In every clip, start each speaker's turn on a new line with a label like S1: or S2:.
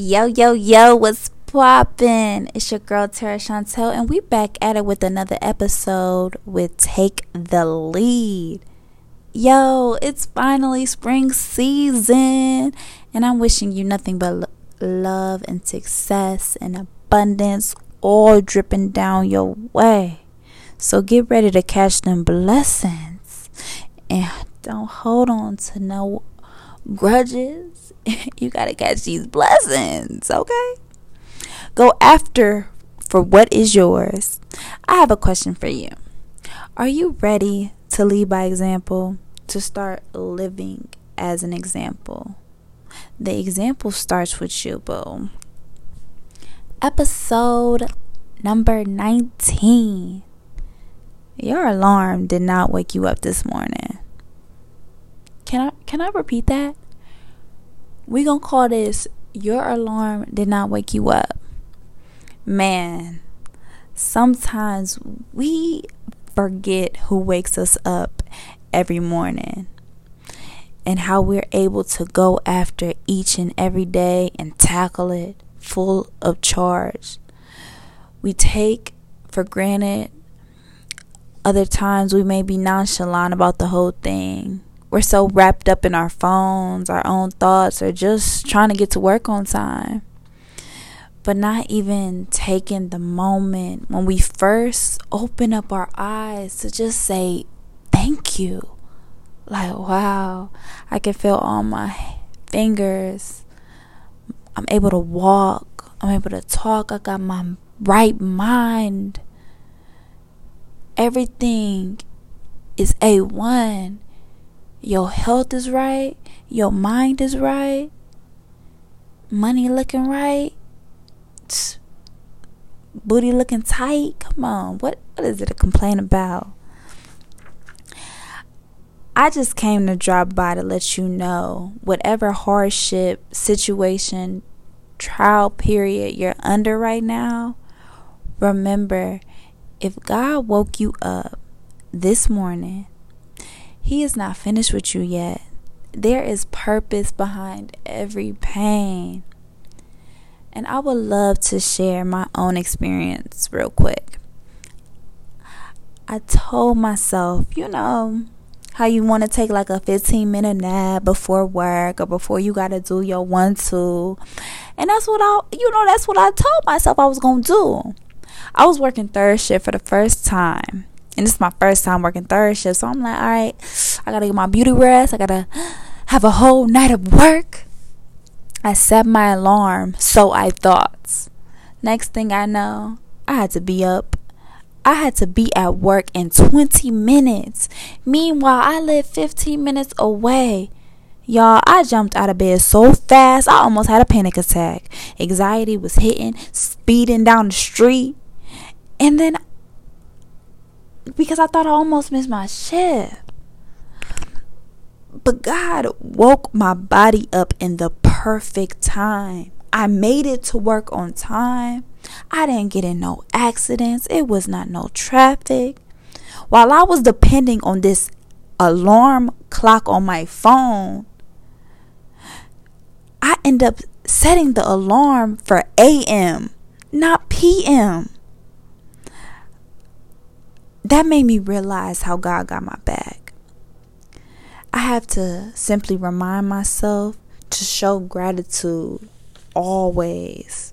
S1: Yo, yo, yo, what's poppin'? It's your girl Tara Chantel, and we back at it with another episode with Take the Lead. Yo, it's finally spring season, and I'm wishing you nothing but love and success and abundance all dripping down your way. So get ready to catch them blessings and don't hold on to no grudges. you got to catch these blessings, okay? Go after for what is yours. I have a question for you. Are you ready to lead by example? To start living as an example? The example starts with you, boo. Episode number 19. Your alarm did not wake you up this morning. Can I can I repeat that? We going to call this your alarm did not wake you up. Man, sometimes we forget who wakes us up every morning and how we're able to go after each and every day and tackle it full of charge. We take for granted other times we may be nonchalant about the whole thing we're so wrapped up in our phones, our own thoughts, or just trying to get to work on time. But not even taking the moment when we first open up our eyes to just say thank you. Like, wow, I can feel all my fingers. I'm able to walk. I'm able to talk. I got my right mind. Everything is A1 your health is right, your mind is right, money looking right, booty looking tight. Come on, what what is it to complain about? I just came to drop by to let you know whatever hardship, situation, trial period you're under right now, remember if God woke you up this morning he is not finished with you yet. There is purpose behind every pain. And I would love to share my own experience real quick. I told myself, you know, how you want to take like a 15 minute nap before work or before you got to do your one two. And that's what I, you know, that's what I told myself I was going to do. I was working third shift for the first time and this is my first time working third shift. So I'm like, all right, I gotta get my beauty rest. I gotta have a whole night of work. I set my alarm, so I thought. Next thing I know, I had to be up. I had to be at work in 20 minutes. Meanwhile, I live 15 minutes away. Y'all, I jumped out of bed so fast, I almost had a panic attack. Anxiety was hitting, speeding down the street. And then because I thought I almost missed my shift. But God woke my body up in the perfect time. I made it to work on time. I didn't get in no accidents. It was not no traffic. While I was depending on this alarm clock on my phone, I end up setting the alarm for AM, not PM that made me realize how God got my back. I have to simply remind myself to show gratitude always.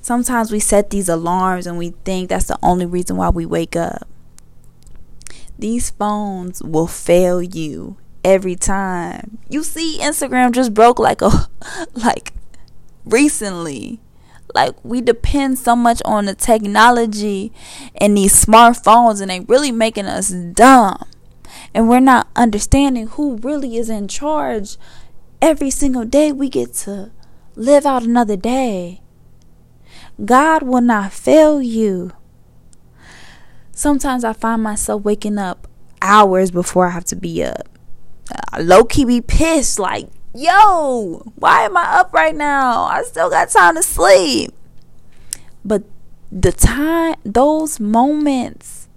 S1: Sometimes we set these alarms and we think that's the only reason why we wake up. These phones will fail you every time. You see Instagram just broke like a like recently like we depend so much on the technology and these smartphones and they really making us dumb. And we're not understanding who really is in charge. Every single day we get to live out another day. God will not fail you. Sometimes i find myself waking up hours before i have to be up. I low key be pissed like yo, why am I up right now? I still got time to sleep. But the time, those moments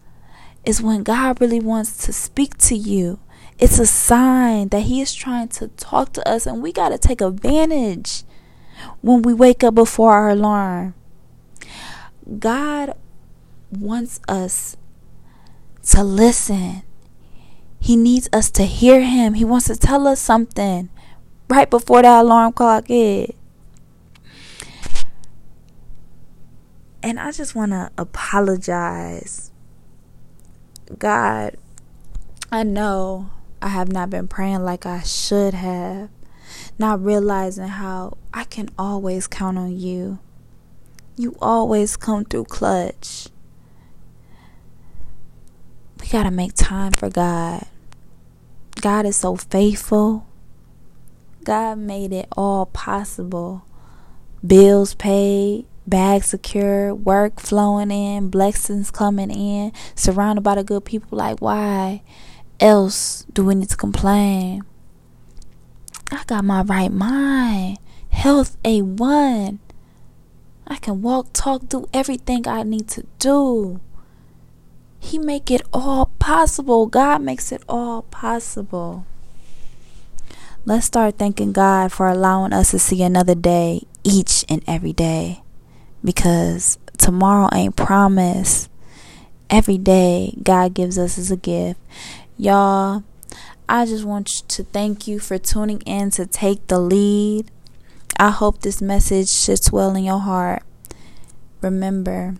S1: is when God really wants to speak to you. It's a sign that He is trying to talk to us, and we got to take advantage. when we wake up before our alarm. God wants us to listen. He needs us to hear Him. He wants to tell us something right before that alarm clock hit. And I just want to apologize. God, I know I have not been praying like I should have, not realizing how I can always count on you. You always come through clutch. We got to make time for God. God is so faithful. God made it all possible. Bills paid, bags secure, work flowing in, blessings coming in, surrounded by the good people. Like, why else do we need to complain? I got my right mind. Health A1. I can walk, talk, do everything I need to do. He make it all possible. God makes it all possible. Let's start thanking God for allowing us to see another day each and every day. Because tomorrow ain't promised. Every day God gives us as a gift. Y'all, I just want to thank you for tuning in to Take the Lead. I hope this message sits well in your heart. Remember,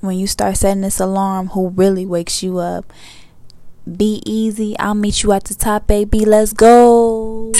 S1: when you start setting this alarm, who really wakes you up? Be easy. I'll meet you at the top, baby. Let's go.